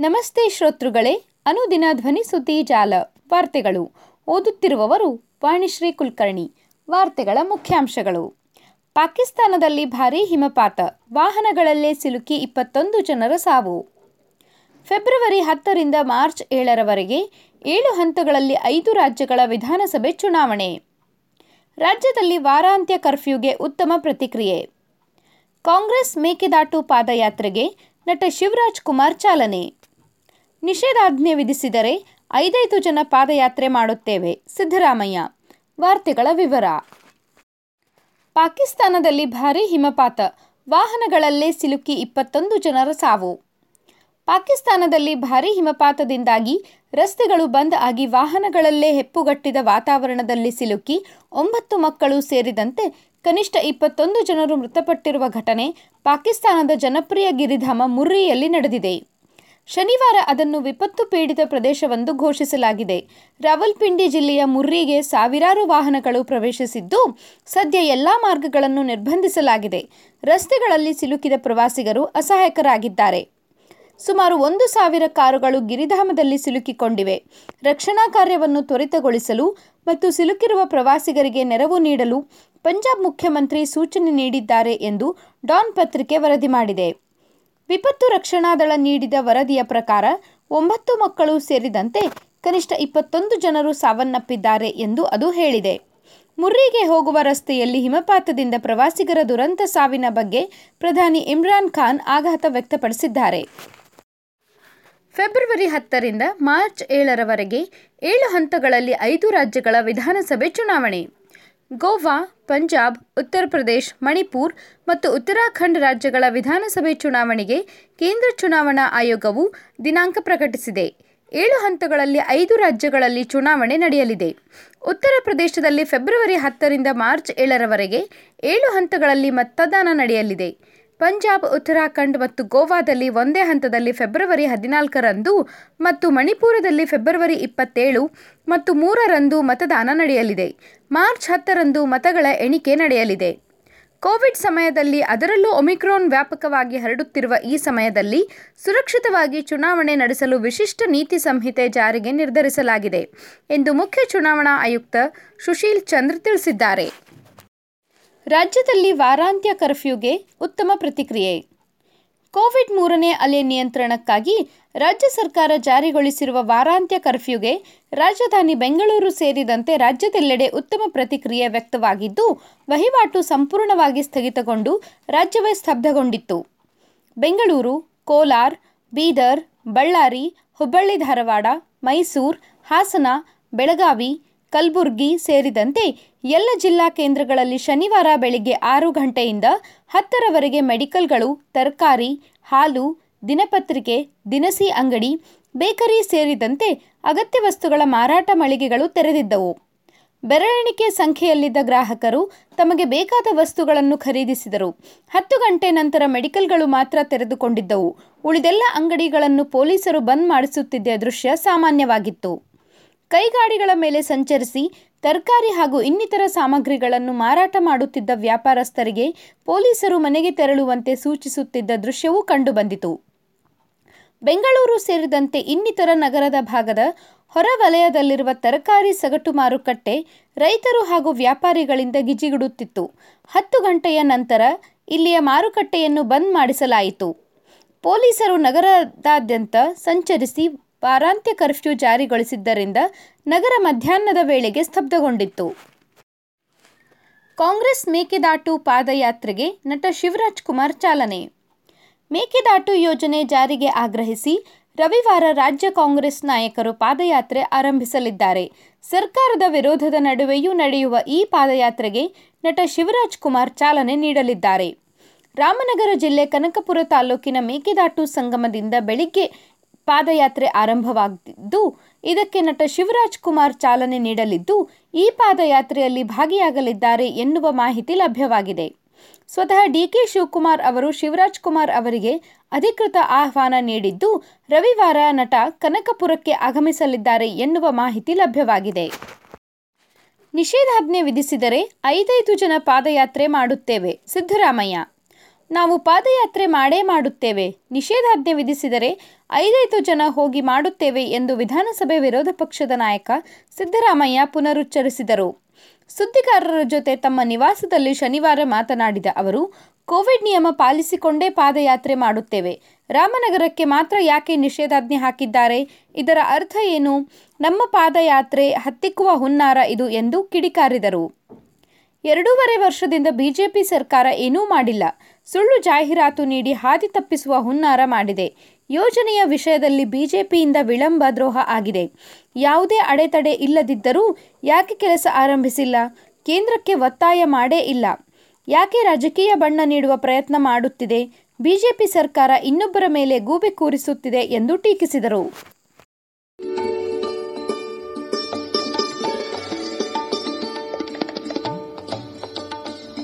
ನಮಸ್ತೆ ಶ್ರೋತೃಗಳೇ, ಅನುದಿನ ಧ್ವನಿ ಸುದ್ದಿ ಜಾಲ, ವಾರ್ತೆಗಳು. ಓದುತ್ತಿರುವವರು ವಾಣಿಶ್ರೀ ಕುಲಕರ್ಣಿ, ವಾರ್ತೆಗಳ ಮುಖ್ಯಾಂಶಗಳು. ಪಾಕಿಸ್ತಾನದಲ್ಲಿ ಭಾರೀ ಹಿಮಪಾತ, ವಾಹನಗಳಲ್ಲೇ ಸಿಲುಕಿ ಇಪ್ಪತ್ತೊಂದು ಜನರ ಸಾವು. ಫೆಬ್ರವರಿ ಹತ್ತರಿಂದ ಮಾರ್ಚ್ ಏಳರವರೆಗೆ ಏಳು ಹಂತಗಳಲ್ಲಿ ಐದು ರಾಜ್ಯಗಳ ವಿಧಾನಸಭೆ ಚುನಾವಣೆ. ರಾಜ್ಯದಲ್ಲಿ ವಾರಾಂತ್ಯ ಕರ್ಫ್ಯೂಗೆ ಉತ್ತಮ ಪ್ರತಿಕ್ರಿಯೆ. ಕಾಂಗ್ರೆಸ್ ಮೇಕೆದಾಟು ಪಾದಯಾತ್ರೆಗೆ ನಟ ಶಿವರಾಜ್ ಕುಮಾರ್ ಚಾಲನೆ. ನಿಷೇಧಾಜ್ಞೆ ವಿಧಿಸಿದರೆ ಐದೈದು ಜನ ಪಾದಯಾತ್ರೆ ಮಾಡುತ್ತೇವೆ, ಸಿದ್ದರಾಮಯ್ಯ. ವಾರ್ತೆಗಳ ವಿವರ. ಪಾಕಿಸ್ತಾನದಲ್ಲಿ ಭಾರೀ ಹಿಮಪಾತ. ವಾಹನಗಳಲ್ಲೇ ಸಿಲುಕಿ ಇಪ್ಪತ್ತೊಂದು ಜನರ ಸಾವು. ಪಾಕಿಸ್ತಾನದಲ್ಲಿ ಭಾರೀ ಹಿಮಪಾತದಿಂದಾಗಿ ರಸ್ತೆಗಳು ಬಂದ್ ಆಗಿ ವಾಹನಗಳಲ್ಲೇ ಹೆಪ್ಪುಗಟ್ಟಿದ ವಾತಾವರಣದಲ್ಲಿ ಸಿಲುಕಿ ಒಂಬತ್ತು ಮಕ್ಕಳು ಸೇರಿದಂತೆ ಕನಿಷ್ಠ ಇಪ್ಪತ್ತೊಂದು ಜನರು ಮೃತಪಟ್ಟಿರುವ ಘಟನೆ ಪಾಕಿಸ್ತಾನದ ಜನಪ್ರಿಯ ಗಿರಿಧಾಮ ಮುರ್ರಿಯಲ್ಲಿ ನಡೆದಿದೆ. ಶನಿವಾರ ಅದನ್ನು ವಿಪತ್ತು ಪೀಡಿತ ಪ್ರದೇಶವೆಂದು ಘೋಷಿಸಲಾಗಿದೆ. ರಾವಲ್ಪಿಂಡಿ ಜಿಲ್ಲೆಯ ಮುರ್ರಿಗೆ ಸಾವಿರಾರು ವಾಹನಗಳು ಪ್ರವೇಶಿಸಿದ್ದು, ಸದ್ಯ ಎಲ್ಲಾ ಮಾರ್ಗಗಳನ್ನು ನಿರ್ಬಂಧಿಸಲಾಗಿದೆ. ರಸ್ತೆಗಳಲ್ಲಿ ಸಿಲುಕಿದ ಪ್ರವಾಸಿಗರು ಅಸಹಾಯಕರಾಗಿದ್ದಾರೆ. ಸುಮಾರು ಒಂದು ಸಾವಿರ ಕಾರುಗಳು ಗಿರಿಧಾಮದಲ್ಲಿ ಸಿಲುಕಿಕೊಂಡಿವೆ. ರಕ್ಷಣಾ ಕಾರ್ಯವನ್ನು ತ್ವರಿತಗೊಳಿಸಲು ಮತ್ತು ಸಿಲುಕಿರುವ ಪ್ರವಾಸಿಗರಿಗೆ ನೆರವು ನೀಡಲು ಪಂಜಾಬ್ ಮುಖ್ಯಮಂತ್ರಿ ಸೂಚನೆ ನೀಡಿದ್ದಾರೆ ಎಂದು ಡಾನ್ ಪತ್ರಿಕೆ ವರದಿ ಮಾಡಿದೆ. ವಿಪತ್ತು ರಕ್ಷಣಾ ದಳ ನೀಡಿದ ವರದಿಯ ಪ್ರಕಾರ ಒಂಬತ್ತು ಮಕ್ಕಳು ಸೇರಿದಂತೆ ಕನಿಷ್ಠ ಇಪ್ಪತ್ತೊಂದು ಜನರು ಸಾವನ್ನಪ್ಪಿದ್ದಾರೆ ಎಂದು ಅದು ಹೇಳಿದೆ. ಮುರ್ರಿಗೆ ಹೋಗುವ ರಸ್ತೆಯಲ್ಲಿ ಹಿಮಪಾತದಿಂದ ಪ್ರವಾಸಿಗರ ದುರಂತ ಸಾವಿನ ಬಗ್ಗೆ ಪ್ರಧಾನಿ ಇಮ್ರಾನ್ ಖಾನ್ ಆಘಾತ ವ್ಯಕ್ತಪಡಿಸಿದ್ದಾರೆ. ಫೆಬ್ರವರಿ ಹತ್ತರಿಂದ ಮಾರ್ಚ್ ಏಳರವರೆಗೆ ಏಳು ಹಂತಗಳಲ್ಲಿ ಐದು ರಾಜ್ಯಗಳ ವಿಧಾನಸಭೆ ಚುನಾವಣೆ. ಗೋವಾ, ಪಂಜಾಬ್, ಉತ್ತರ ಪ್ರದೇಶ್, ಮಣಿಪುರ್ ಮತ್ತು ಉತ್ತರಾಖಂಡ್ ರಾಜ್ಯಗಳ ವಿಧಾನಸಭೆ ಚುನಾವಣೆಗೆ ಕೇಂದ್ರ ಚುನಾವಣಾ ಆಯೋಗವು ದಿನಾಂಕ ಪ್ರಕಟಿಸಿದೆ. ಏಳು ಹಂತಗಳಲ್ಲಿ ಐದು ರಾಜ್ಯಗಳಲ್ಲಿ ಚುನಾವಣೆ ನಡೆಯಲಿದೆ. ಉತ್ತರ ಪ್ರದೇಶದಲ್ಲಿ ಫೆಬ್ರವರಿ ಹತ್ತರಿಂದ ಮಾರ್ಚ್ ಏಳರವರೆಗೆ ಏಳು ಹಂತಗಳಲ್ಲಿ ಮತದಾನ ನಡೆಯಲಿದೆ. ಪಂಜಾಬ್, ಉತ್ತರಾಖಂಡ್ ಮತ್ತು ಗೋವಾದಲ್ಲಿ ಒಂದೇ ಹಂತದಲ್ಲಿ ಫೆಬ್ರವರಿ ಹದಿನಾಲ್ಕರಂದು ಮತ್ತು ಮಣಿಪುರದಲ್ಲಿ ಫೆಬ್ರವರಿ ಇಪ್ಪತ್ತೇಳು ಮತ್ತು ಮೂರರಂದು ಮತದಾನ ನಡೆಯಲಿದೆ. ಮಾರ್ಚ್ ಹತ್ತರಂದು ಮತಗಳ ಎಣಿಕೆ ನಡೆಯಲಿದೆ. ಕೋವಿಡ್ ಸಮಯದಲ್ಲಿ ಅದರಲ್ಲೂ ಒಮಿಕ್ರಾನ್ ವ್ಯಾಪಕವಾಗಿ ಹರಡುತ್ತಿರುವ ಈ ಸಮಯದಲ್ಲಿ ಸುರಕ್ಷಿತವಾಗಿ ಚುನಾವಣೆ ನಡೆಸಲು ವಿಶಿಷ್ಟ ನೀತಿ ಸಂಹಿತೆ ಜಾರಿಗೆ ನಿರ್ಧರಿಸಲಾಗಿದೆ ಎಂದು ಮುಖ್ಯ ಚುನಾವಣಾ ಆಯುಕ್ತ ಸುಶೀಲ್ ಚಂದ್ರ ತಿಳಿಸಿದ್ದಾರೆ. ರಾಜ್ಯದಲ್ಲಿ ವಾರಾಂತ್ಯ ಕರ್ಫ್ಯೂಗೆ ಉತ್ತಮ ಪ್ರತಿಕ್ರಿಯೆ. ಕೋವಿಡ್ ಮೂರನೇ ಅಲೆ ನಿಯಂತ್ರಣಕ್ಕಾಗಿ ರಾಜ್ಯ ಸರ್ಕಾರ ಜಾರಿಗೊಳಿಸಿರುವ ವಾರಾಂತ್ಯ ಕರ್ಫ್ಯೂಗೆ ರಾಜಧಾನಿ ಬೆಂಗಳೂರು ಸೇರಿದಂತೆ ರಾಜ್ಯದೆಲ್ಲೆಡೆ ಉತ್ತಮ ಪ್ರತಿಕ್ರಿಯೆ ವ್ಯಕ್ತವಾಗಿದ್ದು, ವಹಿವಾಟು ಸಂಪೂರ್ಣವಾಗಿ ಸ್ಥಗಿತಗೊಂಡು ರಾಜ್ಯವೇ ಸ್ತಬ್ಧಗೊಂಡಿತ್ತು. ಬೆಂಗಳೂರು, ಕೋಲಾರ್, ಬೀದರ್, ಬಳ್ಳಾರಿ, ಹುಬ್ಬಳ್ಳಿ, ಧಾರವಾಡ, ಮೈಸೂರು, ಹಾಸನ, ಬೆಳಗಾವಿ ಕಲಬುರಗಿ ಸೇರಿದಂತೆ ಎಲ್ಲ ಜಿಲ್ಲಾ ಕೇಂದ್ರಗಳಲ್ಲಿ ಶನಿವಾರ ಬೆಳಗ್ಗೆ ಆರು ಗಂಟೆಯಿಂದ ಹತ್ತರವರೆಗೆ ಮೆಡಿಕಲ್ಗಳು, ತರಕಾರಿ, ಹಾಲು, ದಿನಪತ್ರಿಕೆ, ದಿನಸಿ ಅಂಗಡಿ, ಬೇಕರಿ ಸೇರಿದಂತೆ ಅಗತ್ಯ ವಸ್ತುಗಳ ಮಾರಾಟ ಮಳಿಗೆಗಳು ತೆರೆದಿದ್ದವು. ಬೆರಳೆಣಿಕೆ ಸಂಖ್ಯೆಯಲ್ಲಿದ್ದ ಗ್ರಾಹಕರು ತಮಗೆ ಬೇಕಾದ ವಸ್ತುಗಳನ್ನು ಖರೀದಿಸಿದರು. ಹತ್ತು ಗಂಟೆ ನಂತರ ಮೆಡಿಕಲ್ಗಳು ಮಾತ್ರ ತೆರೆದುಕೊಂಡಿದ್ದವು. ಉಳಿದೆಲ್ಲ ಅಂಗಡಿಗಳನ್ನು ಪೊಲೀಸರು ಬಂದ್ ಮಾಡಿಸುತ್ತಿದ್ದ ದೃಶ್ಯ ಸಾಮಾನ್ಯವಾಗಿತ್ತು. ಕೈಗಾಡಿಗಳ ಮೇಲೆ ಸಂಚರಿಸಿ ತರಕಾರಿ ಹಾಗೂ ಇನ್ನಿತರ ಸಾಮಗ್ರಿಗಳನ್ನು ಮಾರಾಟ ಮಾಡುತ್ತಿದ್ದ ವ್ಯಾಪಾರಸ್ಥರಿಗೆ ಪೊಲೀಸರು ಮನೆಗೆ ತೆರಳುವಂತೆ ಸೂಚಿಸುತ್ತಿದ್ದ ದೃಶ್ಯವೂ ಕಂಡುಬಂದಿತು. ಬೆಂಗಳೂರು ಸೇರಿದಂತೆ ಇನ್ನಿತರ ನಗರದ ಭಾಗದ ಹೊರವಲಯದಲ್ಲಿರುವ ತರಕಾರಿ ಸಗಟು ಮಾರುಕಟ್ಟೆ ರೈತರು ಹಾಗೂ ವ್ಯಾಪಾರಿಗಳಿಂದ ಗಿಜಿಗುಡುತ್ತಿತ್ತು. ಹತ್ತು ಗಂಟೆಯ ನಂತರ ಇಲ್ಲಿಯ ಮಾರುಕಟ್ಟೆಯನ್ನು ಬಂದ್ ಮಾಡಿಸಲಾಯಿತು. ಪೊಲೀಸರು ನಗರದಾದ್ಯಂತ ಸಂಚರಿಸಿ ವಾರಾಂತ್ಯ ಕರ್ಫ್ಯೂ ಜಾರಿಗೊಳಿಸಿದ್ದರಿಂದ ನಗರ ಮಧ್ಯಾಹ್ನದ ವೇಳೆಗೆ ಸ್ತಬ್ಧಗೊಂಡಿತ್ತು. ಕಾಂಗ್ರೆಸ್ ಮೇಕೆದಾಟು ಪಾದಯಾತ್ರೆಗೆ ನಟ ಶಿವರಾಜ್ ಕುಮಾರ್ ಚಾಲನೆ. ಮೇಕೆದಾಟು ಯೋಜನೆ ಜಾರಿಗೆ ಆಗ್ರಹಿಸಿ ರವಿವಾರ ರಾಜ್ಯ ಕಾಂಗ್ರೆಸ್ ನಾಯಕರು ಪಾದಯಾತ್ರೆ ಆರಂಭಿಸಲಿದ್ದಾರೆ. ಸರ್ಕಾರದ ವಿರೋಧದ ನಡುವೆಯೂ ನಡೆಯುವ ಈ ಪಾದಯಾತ್ರೆಗೆ ನಟ ಶಿವರಾಜ್ ಕುಮಾರ್ ಚಾಲನೆ ನೀಡಲಿದ್ದಾರೆ. ರಾಮನಗರ ಜಿಲ್ಲೆ ಕನಕಪುರ ತಾಲೂಕಿನ ಮೇಕೆದಾಟು ಸಂಗಮದಿಂದ ಬೆಳಿಗ್ಗೆ ಪಾದಯಾತ್ರೆ ಆರಂಭವಾಗಿದ್ದು ಇದಕ್ಕೆ ನಟ ಶಿವರಾಜ್ ಕುಮಾರ್ ಚಾಲನೆ ನೀಡಲಿದ್ದು, ಈ ಪಾದಯಾತ್ರೆಯಲ್ಲಿ ಭಾಗಿಯಾಗಲಿದ್ದಾರೆ ಎನ್ನುವ ಮಾಹಿತಿ ಲಭ್ಯವಾಗಿದೆ. ಸ್ವತಃ ಡಿಕೆ ಶಿವಕುಮಾರ್ ಅವರು ಶಿವರಾಜ್ ಕುಮಾರ್ ಅವರಿಗೆ ಅಧಿಕೃತ ಆಹ್ವಾನ ನೀಡಿದ್ದು, ರವಿವಾರ ನಟ ಕನಕಪುರಕ್ಕೆ ಆಗಮಿಸಲಿದ್ದಾರೆ ಎನ್ನುವ ಮಾಹಿತಿ ಲಭ್ಯವಾಗಿದೆ. ನಿಷೇಧಾಜ್ಞೆ ವಿಧಿಸಿದರೆ ಐದೈದು ಜನ ಪಾದಯಾತ್ರೆ ಮಾಡುತ್ತೇವೆ, ಸಿದ್ದರಾಮಯ್ಯ. ನಾವು ಪಾದಯಾತ್ರೆ ಮಾಡೇ ಮಾಡುತ್ತೇವೆ. ನಿಷೇಧಾಜ್ಞೆ ವಿಧಿಸಿದರೆ ಐದೈದು ಜನ ಹೋಗಿ ಮಾಡುತ್ತೇವೆ ಎಂದು ವಿಧಾನಸಭೆ ವಿರೋಧ ಪಕ್ಷದ ನಾಯಕ ಸಿದ್ದರಾಮಯ್ಯ ಪುನರುಚ್ಚರಿಸಿದರು. ಸುದ್ದಿಗಾರರ ಜೊತೆ ತಮ್ಮ ನಿವಾಸದಲ್ಲಿ ಶನಿವಾರ ಮಾತನಾಡಿದ ಅವರು, ಕೋವಿಡ್ ನಿಯಮ ಪಾಲಿಸಿಕೊಂಡೇ ಪಾದಯಾತ್ರೆ ಮಾಡುತ್ತೇವೆ. ರಾಮನಗರಕ್ಕೆ ಮಾತ್ರ ಯಾಕೆ ನಿಷೇಧಾಜ್ಞೆ ಹಾಕಿದ್ದಾರೆ? ಇದರ ಅರ್ಥ ಏನು? ನಮ್ಮ ಪಾದಯಾತ್ರೆ ಹತ್ತಿಕ್ಕುವ ಹುನ್ನಾರ ಇದು ಎಂದು ಕಿಡಿಕಾರಿದರು. ಎರಡೂವರೆ ವರ್ಷದಿಂದ ಬಿಜೆಪಿ ಸರ್ಕಾರ ಏನೂ ಮಾಡಿಲ್ಲ. ಸುಳ್ಳು ಜಾಹೀರಾತು ನೀಡಿ ಹಾದಿ ತಪ್ಪಿಸುವ ಹುನ್ನಾರ ಮಾಡಿದೆ. ಯೋಜನೆಯ ವಿಷಯದಲ್ಲಿ ಬಿಜೆಪಿಯಿಂದ ವಿಳಂಬ ದ್ರೋಹ ಆಗಿದೆ. ಯಾವುದೇ ಅಡೆತಡೆ ಇಲ್ಲದಿದ್ದರೂ ಯಾಕೆ ಕೆಲಸ ಆರಂಭಿಸಿಲ್ಲ? ಕೇಂದ್ರಕ್ಕೆ ಒತ್ತಾಯ ಮಾಡೇ ಇಲ್ಲ. ಯಾಕೆ ರಾಜಕೀಯ ಬಣ್ಣ ನೀಡುವ ಪ್ರಯತ್ನ ಮಾಡುತ್ತಿದೆ? ಬಿಜೆಪಿ ಸರ್ಕಾರ ಇನ್ನೊಬ್ಬರ ಮೇಲೆ ಗೂಬೆ ಕೂರಿಸುತ್ತಿದೆ ಎಂದು ಟೀಕಿಸಿದರು.